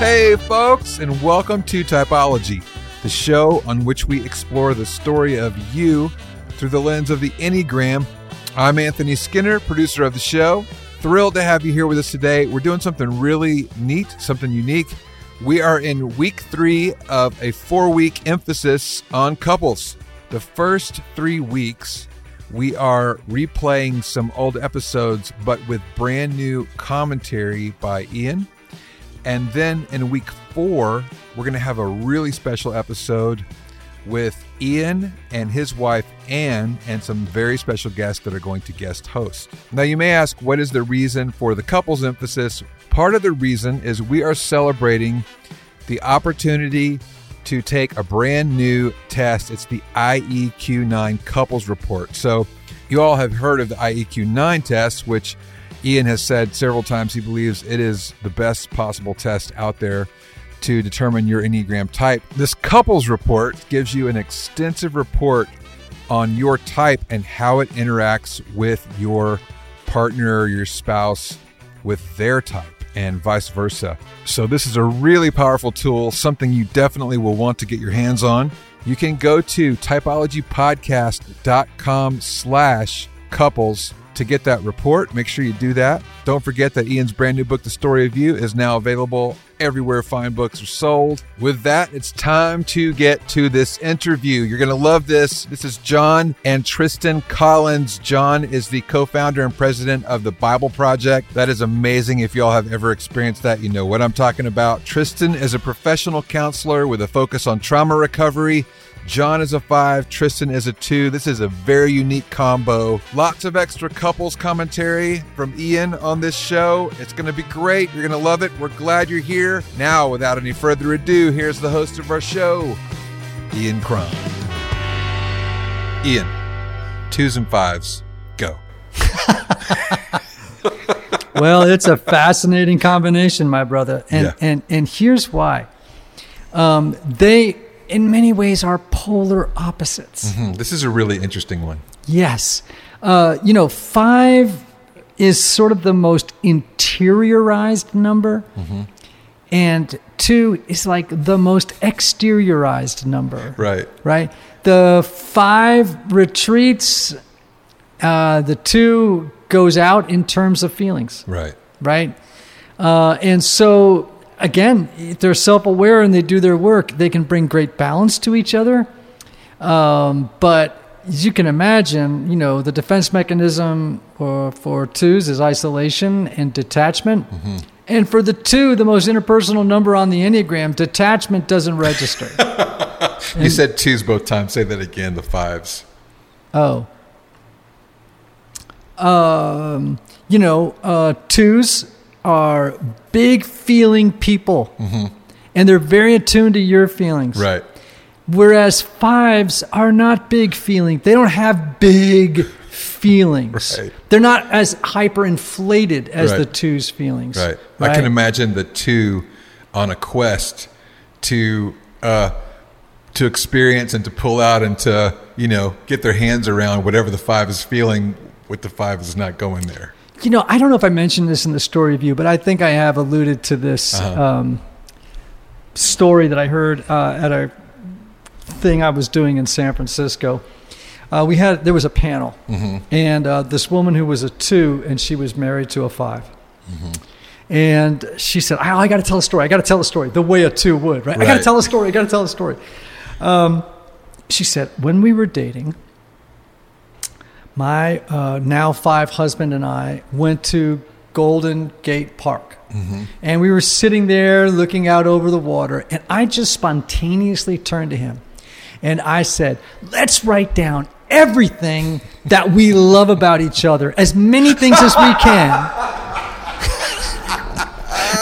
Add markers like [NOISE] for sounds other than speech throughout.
Hey, folks, and welcome to Typology, the show on which we explore the story of you through the lens of the Enneagram. I'm Anthony Skinner, producer of the show. Thrilled to have you here with us today. We're doing something really neat, something unique. We are in week three of a four week emphasis on couples. The first three weeks, we are replaying some old episodes, but with brand new commentary by Ian. And then in week four, we're going to have a really special episode with Ian and his wife Anne and some very special guests that are going to guest host. Now, you may ask, what is the reason for the couples emphasis? Part of the reason is we are celebrating the opportunity to take a brand new test. It's the IEQ 9 couples report. So, you all have heard of the IEQ 9 test, which Ian has said several times he believes it is the best possible test out there to determine your Enneagram type. This couples report gives you an extensive report on your type and how it interacts with your partner, your spouse, with their type, and vice versa. So, this is a really powerful tool, something you definitely will want to get your hands on. You can go to typologypodcast.com slash couples to get that report. Make sure you do that. Don't forget that Ian's brand new book, The Story of You, is now available everywhere fine books are sold. With that, it's time to get to this interview. You're going to love this. This is Jon and Tristen Collins. Jon is the co founder and president of the Bible Project. That is amazing. If y'all have ever experienced that, you know what I'm talking about. Tristen is a professional counselor with a focus on trauma recovery. Jon is a five, Tristen is a two. This is a very unique combo. Lots of extra couples commentary from Ian on this show. It's going to be great. You're going to love it. We're glad you're here. Now, without any further ado, here's the host of our show, Ian Cron. Ian, twos and fives, go. [LAUGHS] well, it's a fascinating combination, my brother, and Yeah. and and here's why. Um, they, in many ways, are polar opposites. Hmm, this is a really interesting one. Yes, uh, you know, five is sort of the most interiorized number, and two is like the most exteriorized number Right. right? The five retreats, uh, the two goes out in terms of feelings, Right. right? Uh, and so, again, if they're self aware and they do their work, they can bring great balance to each other. Um, but as you can imagine, you know, the defense mechanism for, for twos is isolation and detachment. And for the two, the most interpersonal number on the Enneagram, detachment doesn't register. [LAUGHS] You said twos both times. Say that again, the fives. Oh. Um, you know, uh, twos are big feeling people, and they're very attuned to your feelings. Right. Whereas fives are not big feeling. They don't have big feelings. [LAUGHS] Right. They're not as hyperinflated as Right. the twos' feelings. Right. I can imagine the two on a quest to uh, to experience and to pull out and to you know get their hands around whatever the five is feeling. What the five is not going there. You know, I don't know if I mentioned this in the story of you, but I think I have alluded to this Uh-huh. um, story that I heard uh, at a thing I was doing in San Francisco. Uh, we had there was a panel, Mm-hmm. and uh, this woman who was a two, and she was married to a 5 Mm-hmm. And she said, "I, I got to tell a story. I got to tell a story the way a two would, right? I got to tell a story. I got to tell a story." Um, she said, "When we were dating, my uh, now five husband and I went to Golden Gate Park. And we were sitting there looking out over the water. And I just spontaneously turned to him and I said, Let's write down everything that we love about each other, as many things as we can. [LAUGHS]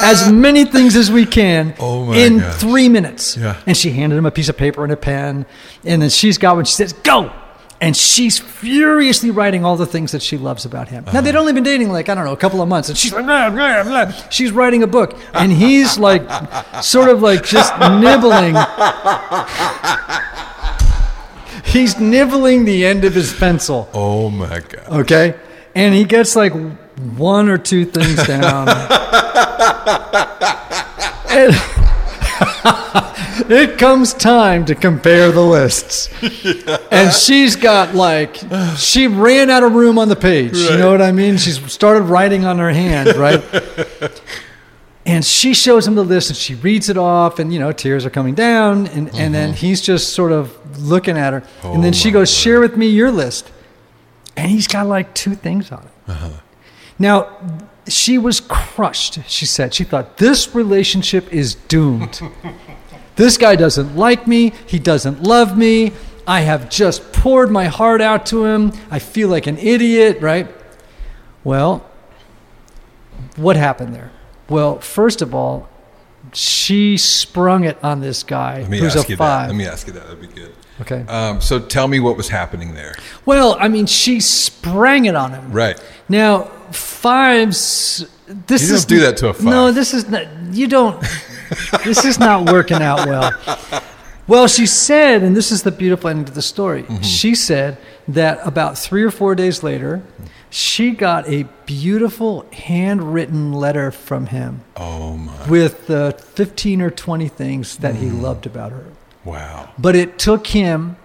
as many things as we can Oh in gosh. three minutes. Yeah. And she handed him a piece of paper and a pen. And then she's got one. She says, Go. And she's furiously writing all the things that she loves about him. Now, they'd Uh-huh. only been dating like, I don't know, a couple of months. And she's like, blah, blah, blah. She's writing a book. And he's like, sort of like just nibbling. He's nibbling the end of his pencil. Oh my god. Okay. And he gets like one or two things down. [LAUGHS] and [LAUGHS] it comes time to compare the lists. [LAUGHS] [LAUGHS] And she's got like, she ran out of room on the page. You know what I mean? She's started writing on her hand, right? And she shows him the list and she reads it off, and you know, tears are coming down. And, and then mm-hmm. he's just sort of looking at her. and then oh she my goes, Share with me your list. And he's got like two things on it. Uh-huh. Now, she was crushed, she said. She thought, This relationship is doomed. This guy doesn't like me. He doesn't love me. I have just poured my heart out to him. I feel like an idiot, right? Well, what happened there? Well, first of all, she sprung it on this guy Let me who's ask a you five. that. Let me ask you that. That'd be good. okay. Um, so tell me what was happening there. well, I mean, she sprang it on him. Right. Now, fives. This You don't is do that to a five. No, this is not. You don't. This is not working out well. Well, she said, and this is the beautiful ending to the story. Mm-hmm. She said that about three or four days later, she got a beautiful handwritten letter from him Oh my. with uh, 15 or 20 things that he Mm. loved about her. Wow. But it took him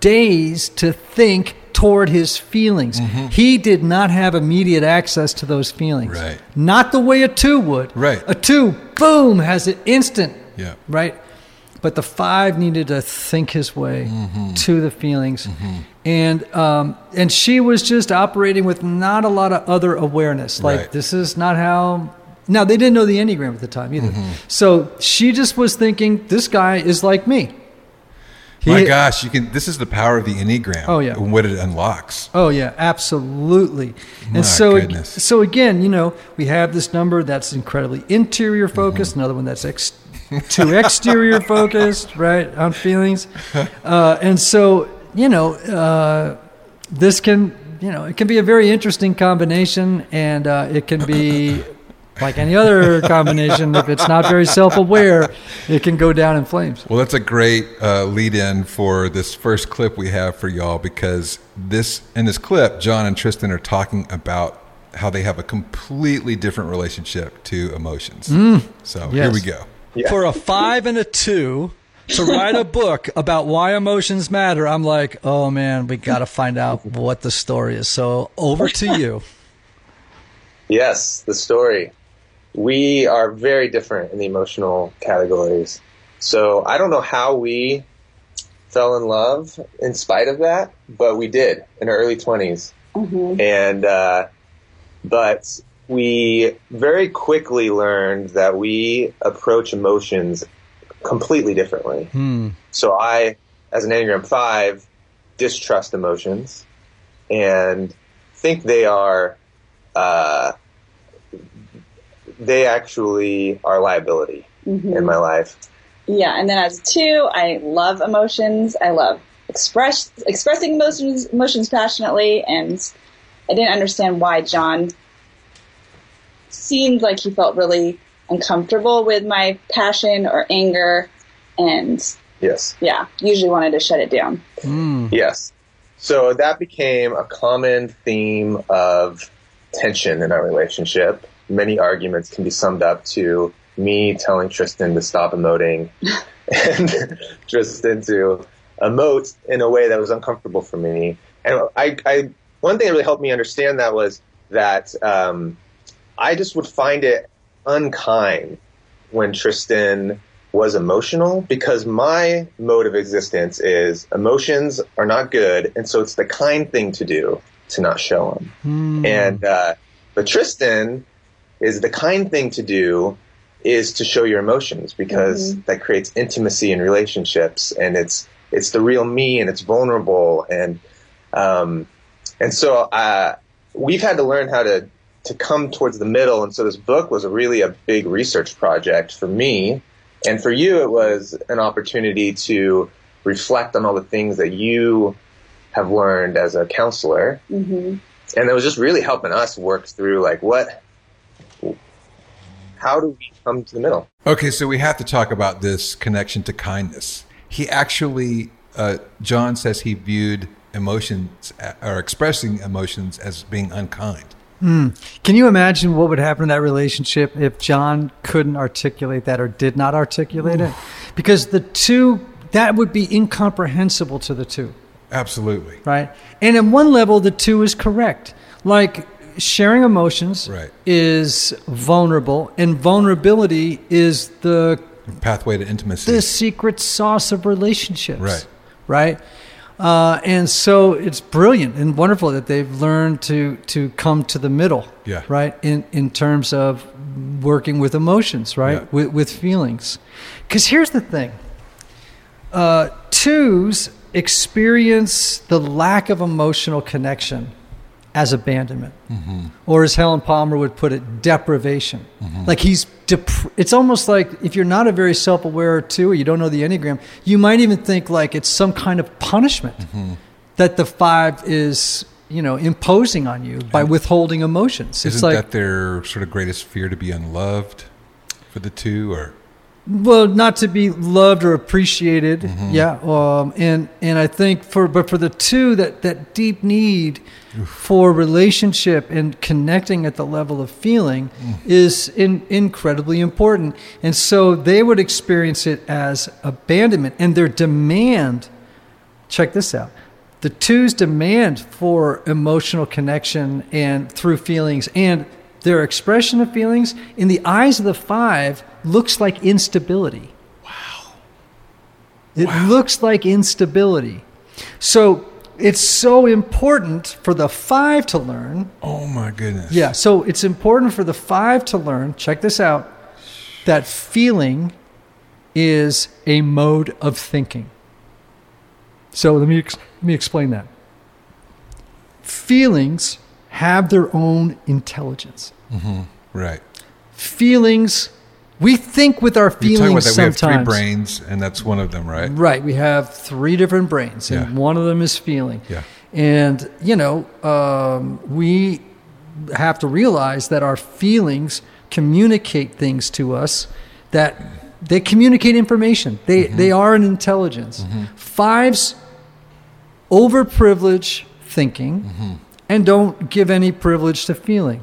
days to think toward his feelings. He did not have immediate access to those feelings. Mm-hmm. Right. Not the way a two would. Right. A two, boom, has it instant. Yeah. Right? But the five needed to think his way Mm-hmm. to the feelings. And um, and she was just operating with not a lot of other awareness. Like Right. this is not how now they didn't know the Enneagram at the time either. Mm-hmm. So she just was thinking, this guy is like me. My gosh, you can. This is the power of the enneagram. Oh, yeah. and what it unlocks. Oh yeah, absolutely. And My so goodness. so again, you know, we have this number that's incredibly interior focused, Mm-hmm. another one that's ex- too exterior [LAUGHS] focused, right, on feelings. Uh, and so, you know, uh, this can, you know, it can be a very interesting combination, and uh, it can be like any other combination. if it's not very self-aware, it can go down in flames. Well, that's a great uh, lead in for this first clip we have for y'all because this in this clip, Jon and Tristen are talking about how they have a completely different relationship to emotions. So here we go. for a five and a two to write a book about why emotions matter, I'm like, oh man, we got to find out what the story is. So over to you. [LAUGHS] Yes, the story. We are very different in the emotional categories. So I don't know how we fell in love in spite of that, but we did in our early 20s. And, uh, but we very quickly learned that we approach emotions completely differently. So I, as an Enneagram 5, distrust emotions and think they are uh, they actually are liability mm-hmm. in my life. Yeah, and then as a two, I love emotions. I love express expressing emotions emotions passionately, and I didn't understand why Jon seemed like he felt really uncomfortable with my passion or anger, and Yes. yeah, usually wanted to shut it down. Mm. Yes. So that became a common theme of tension in our relationship. Many arguments can be summed up to me telling Tristen to stop emoting [LAUGHS] and Tristen to emote in a way that was uncomfortable for me. And I, I one thing that really helped me understand that was that um, I just would find it unkind when Tristen was emotional because my mode of existence is emotions are not good, and so it's the kind thing to do to not show them. And uh, but Tristen is the kind thing to do is to show your emotions because that creates intimacy in relationships, and it's it's the real me, and it's vulnerable, and um, and so uh, we've had to learn how to to come towards the middle. And so this book was a really a big research project for me. And for you, it was an opportunity to reflect on all the things that you have learned as a counselor. hmm And it was just really helping us work through like what, how do we come to the middle? Okay, so we have to talk about this connection to kindness. He actually, uh, Jon says he viewed emotions uh, or expressing emotions as being unkind. Can you imagine what would happen in that relationship if Jon couldn't articulate that or did not articulate it? Because the two, that would be incomprehensible to the two, Absolutely. right? And at one level, the two is correct. Like sharing emotions Right. is vulnerable, and vulnerability is the Pathway to intimacy. the secret sauce of relationships. Right. Right. Uh, and so it's brilliant and wonderful that they've learned to to come to the middle. Yeah. Right. In in terms of working with emotions. Right. Yeah. With with feelings. Because here's the thing. Uh, twos experience the lack of emotional connection as abandonment, mm-hmm. or as Helen Palmer would put it, deprivation. Mm-hmm. Like he's, dep- it's almost like if you're not a very self-aware two, or you don't know the enneagram, you might even think like it's some kind of punishment mm-hmm. that the five is, you know, imposing on you by withholding emotions. Isn't like, that their sort of greatest fear to be unloved for the two? Or well, not to be loved or appreciated, Mm-hmm. yeah. Um, and and I think for but for the two that that deep need for relationship and connecting at the level of feeling Mm. is in, incredibly important. And so they would experience it as abandonment, and their demand. Check this out. The two's demand for emotional connection and through feelings and their expression of feelings in the eyes of the five looks like instability. Wow. It looks like instability. So it's so important for the five to learn. oh my goodness, Yeah. So it's important for the five to learn. Check this out that feeling is a mode of thinking. So let me, let me explain that. Feelings have their own intelligence. right. Feelings, we think with our You're talking about feelings that we have three brains, and that's one of them, right? Right. We have three different brains, and Yeah. one of them is feeling. Yeah. And, you know, um, we have to realize that our feelings communicate things to us that they communicate information. They, Mm-hmm. they are an intelligence. Fives overprivilege thinking Mm-hmm. And don't give any privilege to feeling.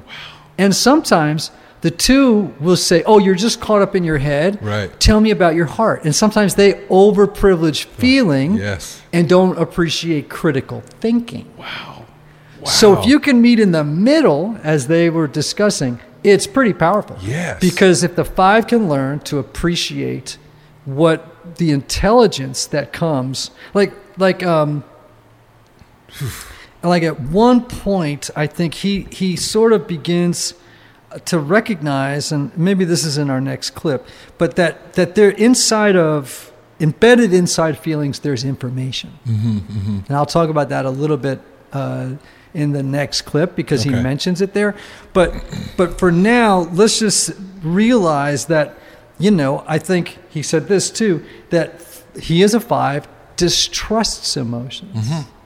And sometimes the two will say, Oh, you're just caught up in your head. Right. Tell me about your heart. And sometimes they overprivilege feeling Yes. and don't appreciate critical thinking. Wow. Wow. So if you can meet in the middle, as they were discussing, it's pretty powerful. Yes. Because if the five can learn to appreciate what the intelligence that comes, like like um, like at one point, I think he he sort of begins to recognize, and maybe this is in our next clip, but that that they're inside of embedded inside feelings. There's information, Mm-hmm, and I'll talk about that a little bit uh, in the next clip because he mentions it there. But but for now, let's just realize that you know I think he said this too that he is a five distrusts emotions. Mm-hmm.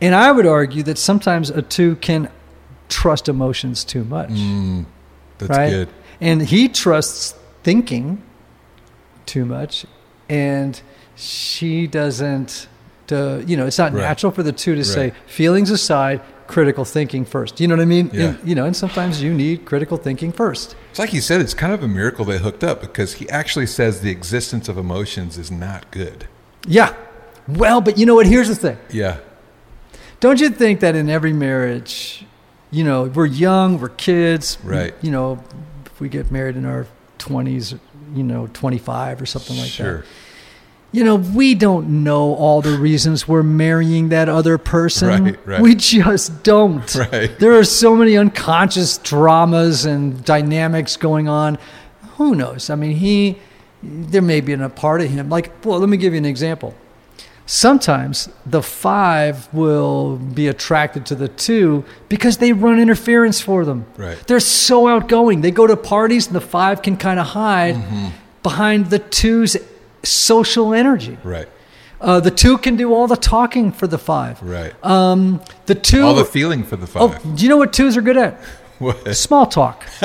And I would argue that sometimes a two can trust emotions too much. Mm, that's right? good. And he trusts thinking too much, and she doesn't. Uh, you know, it's not Right. natural for the two to say feelings aside, critical thinking first. You know what I mean? Yeah. And, you know, and sometimes you need critical thinking first. It's like he said, it's kind of a miracle they hooked up because he actually says the existence of emotions is not good. Yeah. Well, but you know what? Here's the thing. Yeah. Don't you think that in every marriage, you know, we're young, we're kids, Right. You know, if we get married in our 20s, you know, 25 or something like sure. that. You know, we don't know all the reasons we're marrying that other person. Right, right. We just don't. [LAUGHS] Right. There are so many unconscious dramas and dynamics going on. Who knows? I mean, he, there may be a part of him. Like, well, let me give you an example. Sometimes the five will be attracted to the two because they run interference for them. Right. They're so outgoing. They go to parties and the five can kind of hide Mm-hmm. behind the two's social energy. Right. Uh, the two can do all the talking for the five. Right. Um, the two. All the feeling for the oh, five. do you know what twos are good at? [LAUGHS] What? Small talk. [LAUGHS]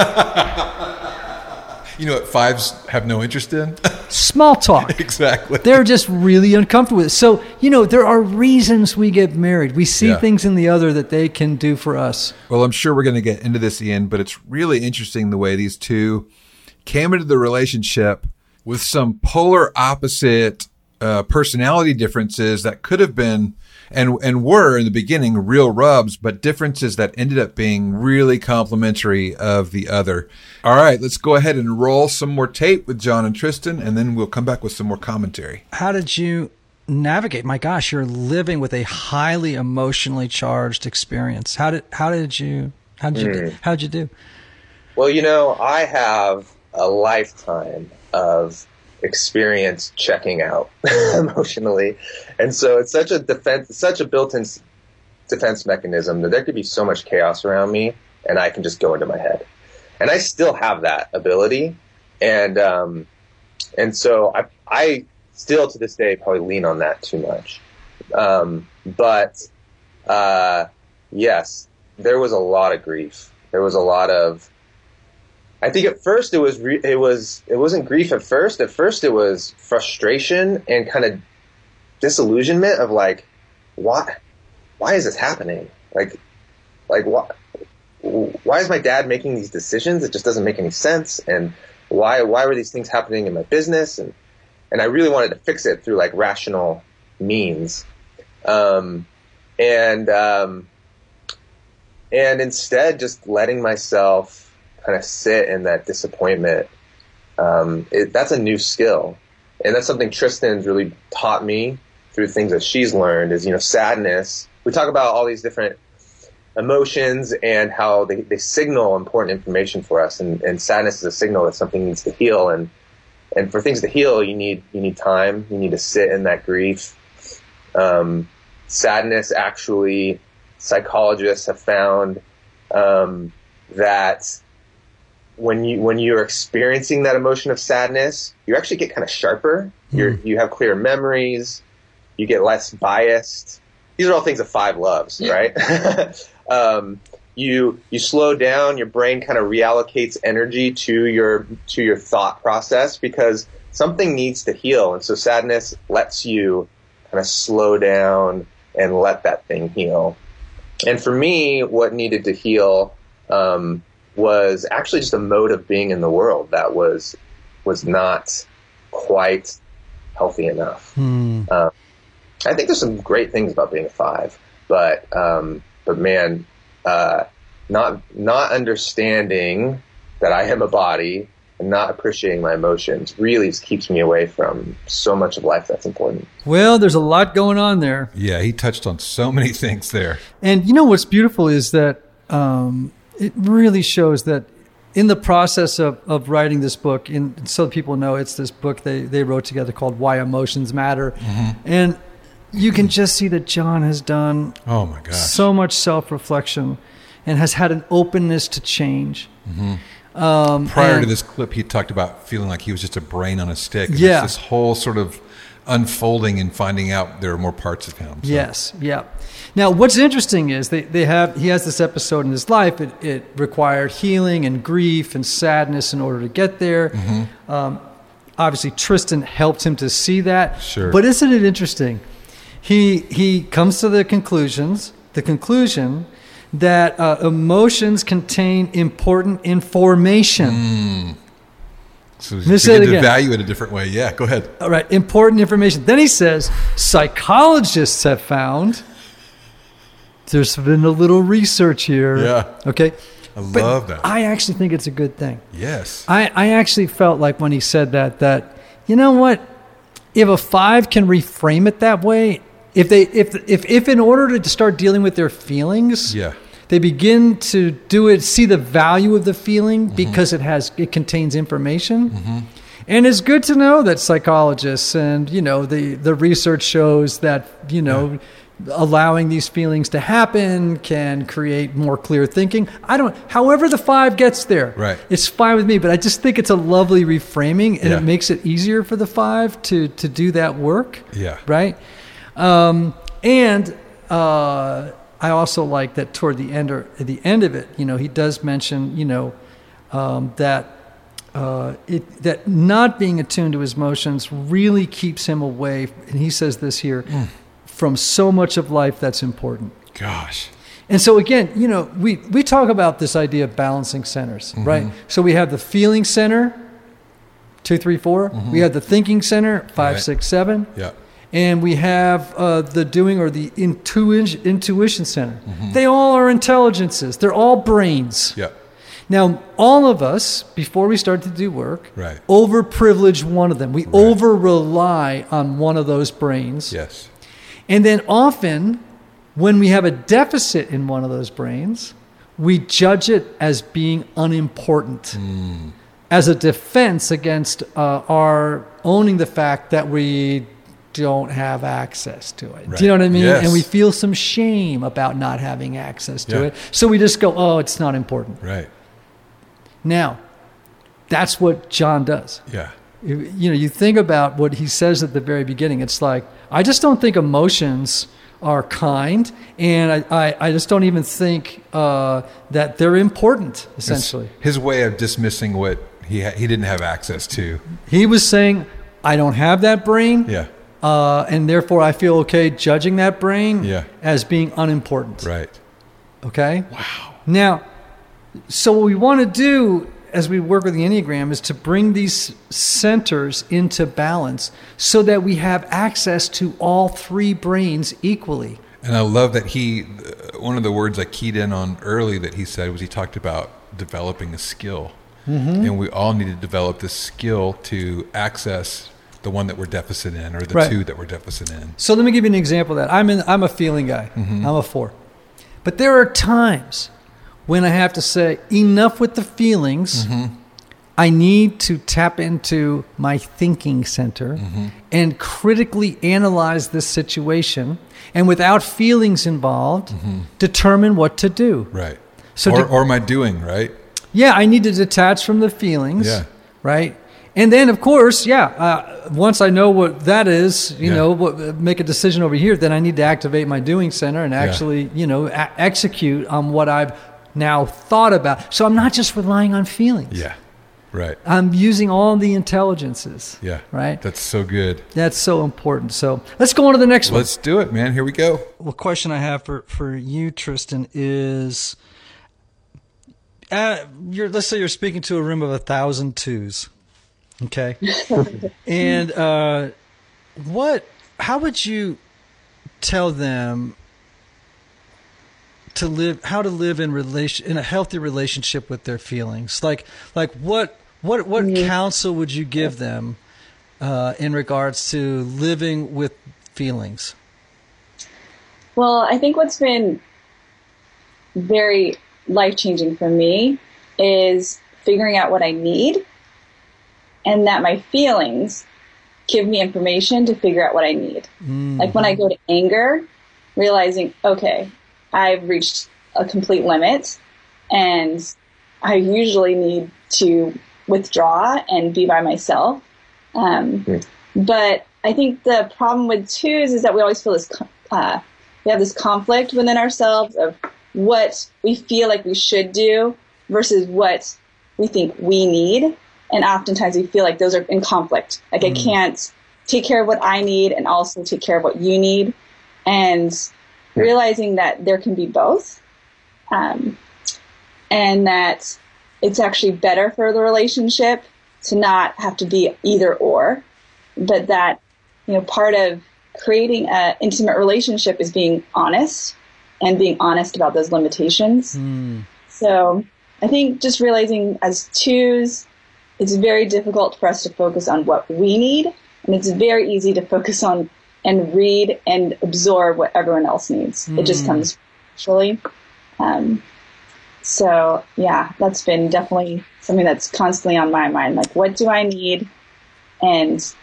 You know what fives have no interest in? [LAUGHS] Small talk. exactly. They're just really uncomfortable with it. So, you know, there are reasons we get married. We see Yeah. things in the other that they can do for us. Well, I'm sure we're going to get into this, Ian, but it's really interesting the way these two came into the relationship with some polar opposite uh, personality differences that could have been and and were in the beginning real rubs, but differences that ended up being really complementary of the other. All right, let's go ahead and roll some more tape with Jon and Tristen, and then we'll come back with some more commentary. How did you navigate? My gosh, you're living with a highly emotionally charged experience. How did how did you how did you how did you do? Well, you know, I have a lifetime of experience checking out [LAUGHS] emotionally, and so it's such a defense, such a built-in defense mechanism that there could be so much chaos around me, and I can just go into my head, and I still have that ability, and um, and so I I still to this day probably lean on that too much, um, but uh, yes, there was a lot of grief. There was a lot of I think at first it was re- it was it wasn't grief at first. At first it was frustration and kind of disillusionment of like, why why is this happening? Like like why why is my dad making these decisions? It just doesn't make any sense. And why why were these things happening in my business? And and I really wanted to fix it through like rational means. Um, and um, and instead just letting myself kind of sit in that disappointment. Um, it, that's a new skill, and that's something Tristen's really taught me through things that she's learned. Is you know sadness. We talk about all these different emotions and how they, they signal important information for us, and, and sadness is a signal that something needs to heal. And and for things to heal, you need you need time. You need to sit in that grief. Um, sadness actually, psychologists have found um, that when you when you're experiencing that emotion of sadness, you actually get kind of sharper. You're you have clearer memories. You get less biased. These are all things that five loves, right? [LAUGHS] um, you you slow down. Your brain kind of reallocates energy to your to your thought process because something needs to heal, and so sadness lets you kind of slow down and let that thing heal. And for me, what needed to heal um, was actually just a mode of being in the world that was was not quite healthy enough. Hmm. Uh, I think there's some great things about being a five, but um, but man, uh, not not understanding that I am a body and not appreciating my emotions really keeps me away from so much of life that's important. Well, there's a lot going on there. Yeah, he touched on so many [LAUGHS] things there. And you know what's beautiful is that um, it really shows that in the process of, of writing this book, and so people know it's this book they, they wrote together called Why Emotions Matter. And you can just see that Jon has done Oh my gosh. so much self reflection and has had an openness to change. Um, Prior to this clip, he talked about feeling like he was just a brain on a stick. And Yeah. This whole sort of unfolding and finding out there are more parts of him. So- Yes, yeah. Now, what's interesting is they, they have he has this episode in his life. It, it required healing and grief and sadness in order to get there. Mm-hmm. Um, obviously, Tristen helped him to see that. Sure. But isn't it interesting? He he comes to the conclusions the conclusion that uh, emotions contain important information. So me say it again. value it a different way. Yeah, go ahead. All right, important information. Then he says psychologists have found there's been a little research here. Yeah. Okay. I But love that. I actually think it's a good thing. yes. I, I actually felt like when he said that, that, you know what? If a five can reframe it that way, if they if if if in order to start dealing with their feelings, Yeah. They begin to do it, see the value of the feeling Mm-hmm. because it has it contains information, And it's good to know that psychologists and you know the the research shows that you know allowing these feelings to happen can create more clear thinking. I don't however the 5 gets there. Right. It's fine with me, but I just think it's a lovely reframing and Yeah. it makes it easier for the 5 to to do that work. Yeah. Right? Um, and uh, I also like that toward the end or at the end of it, you know, he does mention, you know, um, that uh, it, that not being attuned to his emotions really keeps him away. And he says this here from so much of life that's important. Gosh. And so again, you know, we, we talk about this idea of balancing centers, right? So we have the feeling center, two, three, four. We have the thinking center, five, Right. six, seven. Yeah. And we have uh, the doing or the intuition, intuition center. They all are intelligences. They're all brains. Yeah. Now, all of us, before we start to do work, Right. overprivilege one of them. We over rely on one of those brains. Yes. And then often, when we have a deficit in one of those brains, we judge it as being unimportant, as a defense against uh, our owning the fact that we don't have access to it. Do you know what I mean? Yes. And we feel some shame about not having access to Yeah. it. So we just go, oh, it's not important. Right. Now, that's what Jon does. Yeah. You you know, you think about what he says at the very beginning. It's like, I just don't think emotions are kind, and I, I, I just don't even think uh, that they're important, It's essentially. his way of dismissing what he ha- he didn't have access to. He was saying, I don't have that brain, Yeah. Uh, and therefore I feel okay judging that brain Yeah. as being unimportant. Right. Okay? Wow. Now, so what we want to do as we work with the Enneagram is to bring these centers into balance so that we have access to all three brains equally. And I love that he, uh, one of the words I keyed in on early that he said was he talked about developing a skill. Mm-hmm. And we all need to develop this skill to access the one that we're deficit in or the Right. two that we're deficit in. So let me give you an example of that. I'm in, I'm a feeling guy. Mm-hmm. I'm a four. But there are times when I have to say enough with the feelings. Mm-hmm. I need to tap into my thinking center mm-hmm. and critically analyze this situation and without feelings involved, determine what to do. Right. So or, to- or my doing, right? Yeah, I need to detach from the feelings. Yeah. Right. And then, of course, yeah. Uh, once I know what that is, you Yeah. know, what, make a decision over here. Then I need to activate my doing center and actually, you know, a- execute on what I've now thought about. So I'm not just relying on feelings. Yeah. Right. I'm using all the intelligences. Yeah. Right. That's so good. That's so important. So let's go on to the next one. Let's do it, man. Here we go. Well, question I have for for you, Tristen, is, uh, you're let's say you're speaking to a room of a thousand twos, okay, [LAUGHS] and uh, what? How would you tell them to live? How to live in relation in a healthy relationship with their feelings? Like like what what what counsel would you give them uh, in regards to living with feelings? Well, I think what's been very life changing for me is figuring out what I need and that my feelings give me information to figure out what I need. Like when I go to anger, realizing, okay, I've reached a complete limit and I usually need to withdraw and be by myself. Um, But I think the problem with twos is that we always feel this, uh, we have this conflict within ourselves of what we feel like we should do versus what we think we need. And oftentimes we feel like those are in conflict. Like I can't take care of what I need and also take care of what you need. And realizing that there can be both. Um, and that it's actually better for the relationship to not have to be either or, but that, you know, part of creating an intimate relationship is being honest and being honest about those limitations. So I think just realizing as twos, it's very difficult for us to focus on what we need, and it's very easy to focus on and read and absorb what everyone else needs. It just comes naturally. Um, so yeah, that's been definitely something that's constantly on my mind. Like, what do I need? and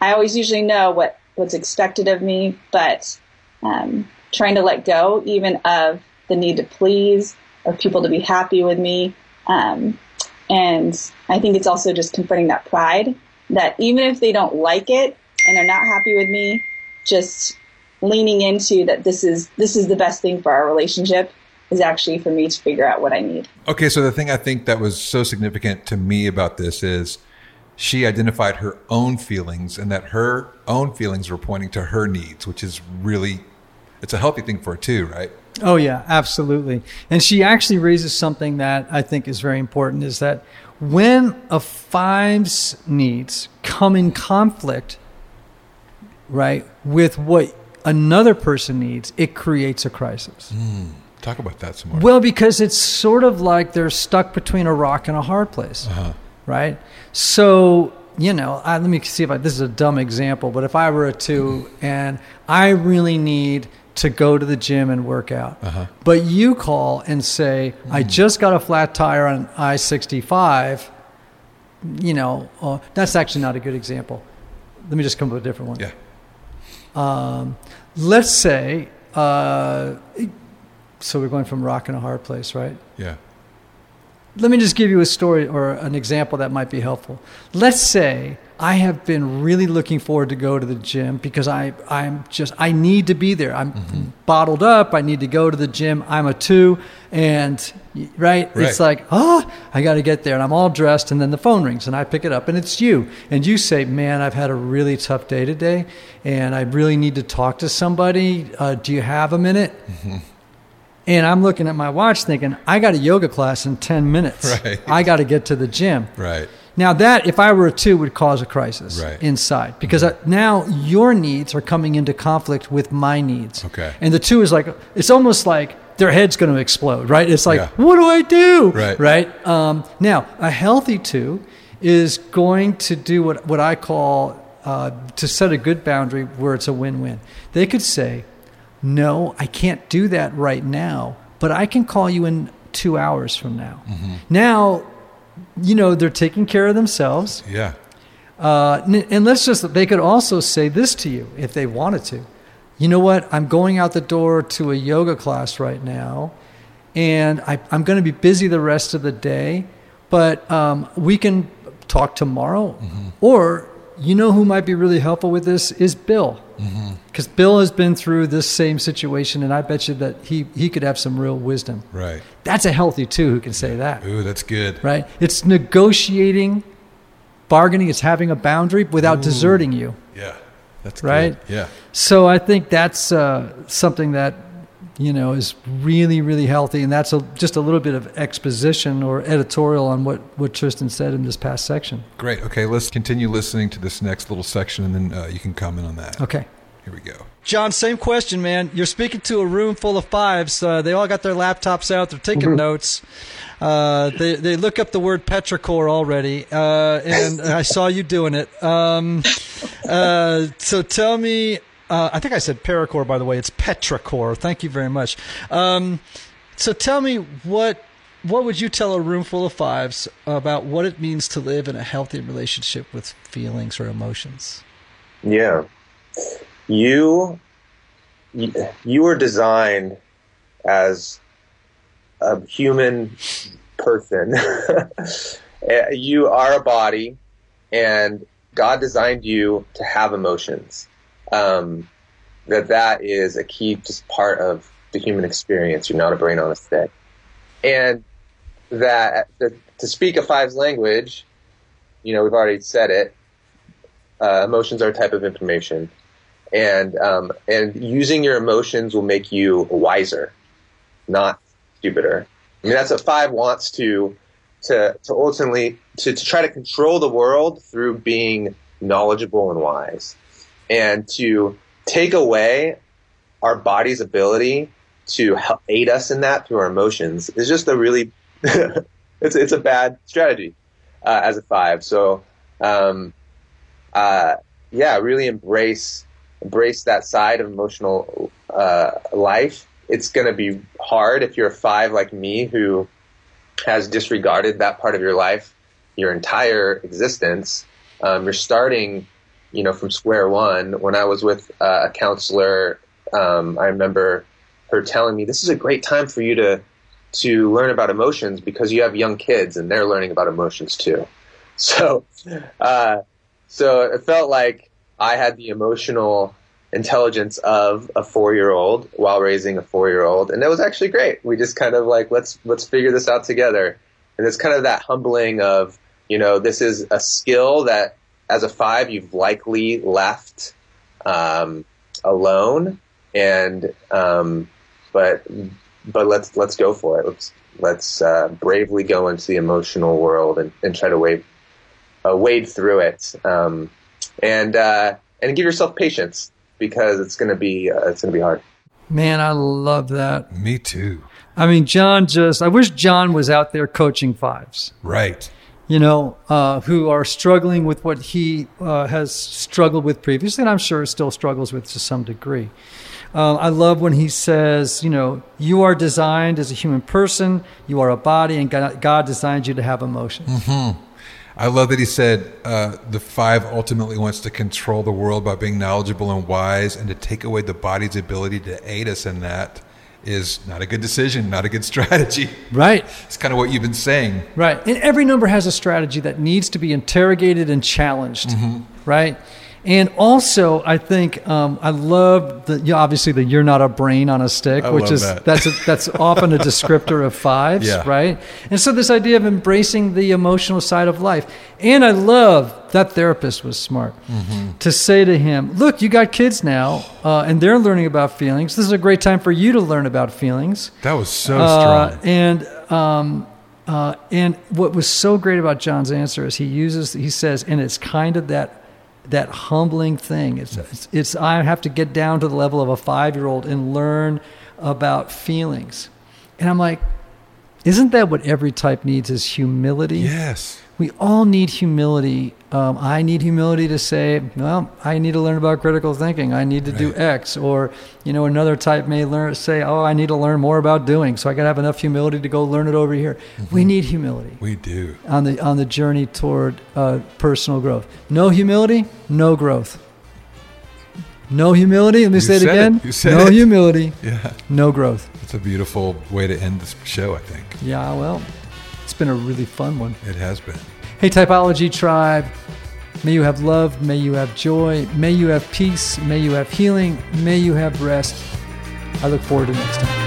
I always usually know what what's expected of me, but um, trying to let go even of the need to please or people to be happy with me. Um, and I think it's also just confronting that pride that even if they don't like it and they're not happy with me, just leaning into that this is this is the best thing for our relationship is actually for me to figure out what I need. Okay, so the thing I think that was so significant to me about this is she identified her own feelings and that her own feelings were pointing to her needs, which is really it's a healthy thing for her too, right? Oh yeah, absolutely. And she actually raises something that I think is very important is that when a five's needs come in conflict, right, with what another person needs, it creates a crisis. Mm, talk about that some more. Well, because it's sort of like they're stuck between a rock and a hard place, uh-huh. right? So you know, I, let me see if I, this is a dumb example, but if I were a 2 and I really need to go to the gym and work out, uh-huh. but you call and say, mm. I just got a flat tire on I 65, you know, uh, that's actually not a good example. Let me just come up with a different one. Yeah. Um, let's say, uh, so we're going from rock and a hard place, right? Yeah let me just give you a story or an example that might be helpful. Let's say I have been really looking forward to go to the gym because I I'm just I need to be there. I'm mm-hmm. bottled up. I need to go to the gym. I'm a two, and right, right. it's like oh I got to get there, and I'm all dressed, and then the phone rings, and I pick it up, and it's you, and you say, man, I've had a really tough day today, and I really need to talk to somebody. Uh, do you have a minute? Mm-hmm. And I'm looking at my watch thinking, I got a yoga class in 10 minutes. [LAUGHS] Right. I got to get to the gym. Right. Now, that, if I were a two, would cause a crisis right. inside because mm-hmm. now your needs are coming into conflict with my needs. Okay. And the two is like, it's almost like their head's going to explode, right? It's like, yeah. what do I do? Right. Right. Um, now, a healthy two is going to do what, what I call uh, to set a good boundary where it's a win win. They could say, no, I can't do that right now, but I can call you in two hours from now. Mm-hmm. Now, you know, they're taking care of themselves. Yeah. Uh, and let's just, they could also say this to you if they wanted to. You know what? I'm going out the door to a yoga class right now, and I, am going to be busy the rest of the day, but um, we can talk tomorrow. Mm-hmm. Or, you know who might be really helpful with this is Bill. Because mm-hmm. Bill has been through this same situation, and I bet you that he, he could have some real wisdom. Right. That's a healthy two who can say that. Ooh, that's good. Right. It's negotiating, bargaining. It's having a boundary without Ooh. deserting you. Yeah, that's right. Good. Yeah. So I think that's uh, something that you know is really really healthy, and that's a, just a little bit of exposition or editorial on what what Tristen said in this past section. Great. Okay, let's continue listening to this next little section, and then uh, you can comment on that. Okay. Here we go. Jon, same question, man. You're speaking to a room full of fives. Uh, they all got their laptops out. They're taking mm-hmm. notes. Uh, they they look up the word petrichor already, uh, and I saw you doing it. Um, uh, so tell me, uh, I think I said paracore, by the way. It's petrichor. Thank you very much. Um, so tell me what what would you tell a room full of fives about what it means to live in a healthy relationship with feelings or emotions? Yeah you you were designed as a human person. [LAUGHS] you are a body, and God designed you to have emotions. Um, that that is a key just part of the human experience. You're not a brain on a stick, and that to speak a five's language, you know, we've already said it. Uh, emotions are a type of information and um, and using your emotions will make you wiser, not stupider. I mean, that's what five wants to to to ultimately to, to try to control the world through being knowledgeable and wise, and to take away our body's ability to help aid us in that through our emotions is just a really [LAUGHS] it's it's a bad strategy uh, as a five. So um, uh, yeah, really embrace embrace that side of emotional uh, life, it's going to be hard if you're a five like me who has disregarded that part of your life your entire existence. um, you're starting, you know, from square one. When I was with uh, a counselor, um, I remember her telling me, "This is a great time for you to to learn about emotions because you have young kids and they're learning about emotions too." [LAUGHS] So, uh, so it felt like I had the emotional intelligence of a four year old while raising a four year old, and it was actually great. We just kind of like let's let's figure this out together, and it's kind of that humbling of you know this is a skill that as a five you've likely left um, alone, and um, but but let's let's go for it. Let's let's uh, bravely go into the emotional world and, and try to wade uh, wade through it, um, and uh, and give yourself patience because it's gonna be uh, it's gonna be hard. Man, I love that. Me too. I mean, Jon just, I wish Jon was out there coaching fives, Right. You know, uh, who are struggling with what he uh, has struggled with previously, and I'm sure still struggles with to some degree. Um, I love when he says, you know, you are designed as a human person, you are a body, and God, designed you to have emotions. I love that he said uh, the five ultimately wants to control the world by being knowledgeable and wise, and to take away the body's ability to aid us in that is not a good decision, not a good [LAUGHS] strategy. Right. It's kind of what you've been saying. Right. And every number has a strategy that needs to be interrogated and challenged. Mm-hmm. Right. And also, I think um, I love the you know, obviously the "you're not a brain on a stick," I which is that. that's a, that's [LAUGHS] often a descriptor of fives, Yeah. right? And so this idea of embracing the emotional side of life, and I love that therapist was smart Mm-hmm. to say to him, "Look, you got kids now, uh, and they're learning about feelings. This is a great time for you to learn about feelings." That was so Uh, strong. and um, uh, and what was so great about Jon's answer is he uses he says, and it's kind of that that humbling thing. It's it's, it's I have to get down to the level of a five year old and learn about feelings, and I'm like, isn't that what every type needs? Is humility? Yes. We all need humility. Um, I need humility to say, well, I need to learn about critical thinking. I need to do X. Or, you know, another type may learn say, oh, I need to learn more about doing. So I got to have enough humility to go learn it over here. We need humility We do. on the on the journey toward uh, personal growth. No humility, no growth. No humility. Let me You say it it. again. You said no it. humility, Yeah. no growth. It's a beautiful way to end this show, I think. Yeah, well, it's been a really fun one. It has been. Hey, Typology Tribe, may you have love, may you have joy, may you have peace, may you have healing, may you have rest. I look forward to next time.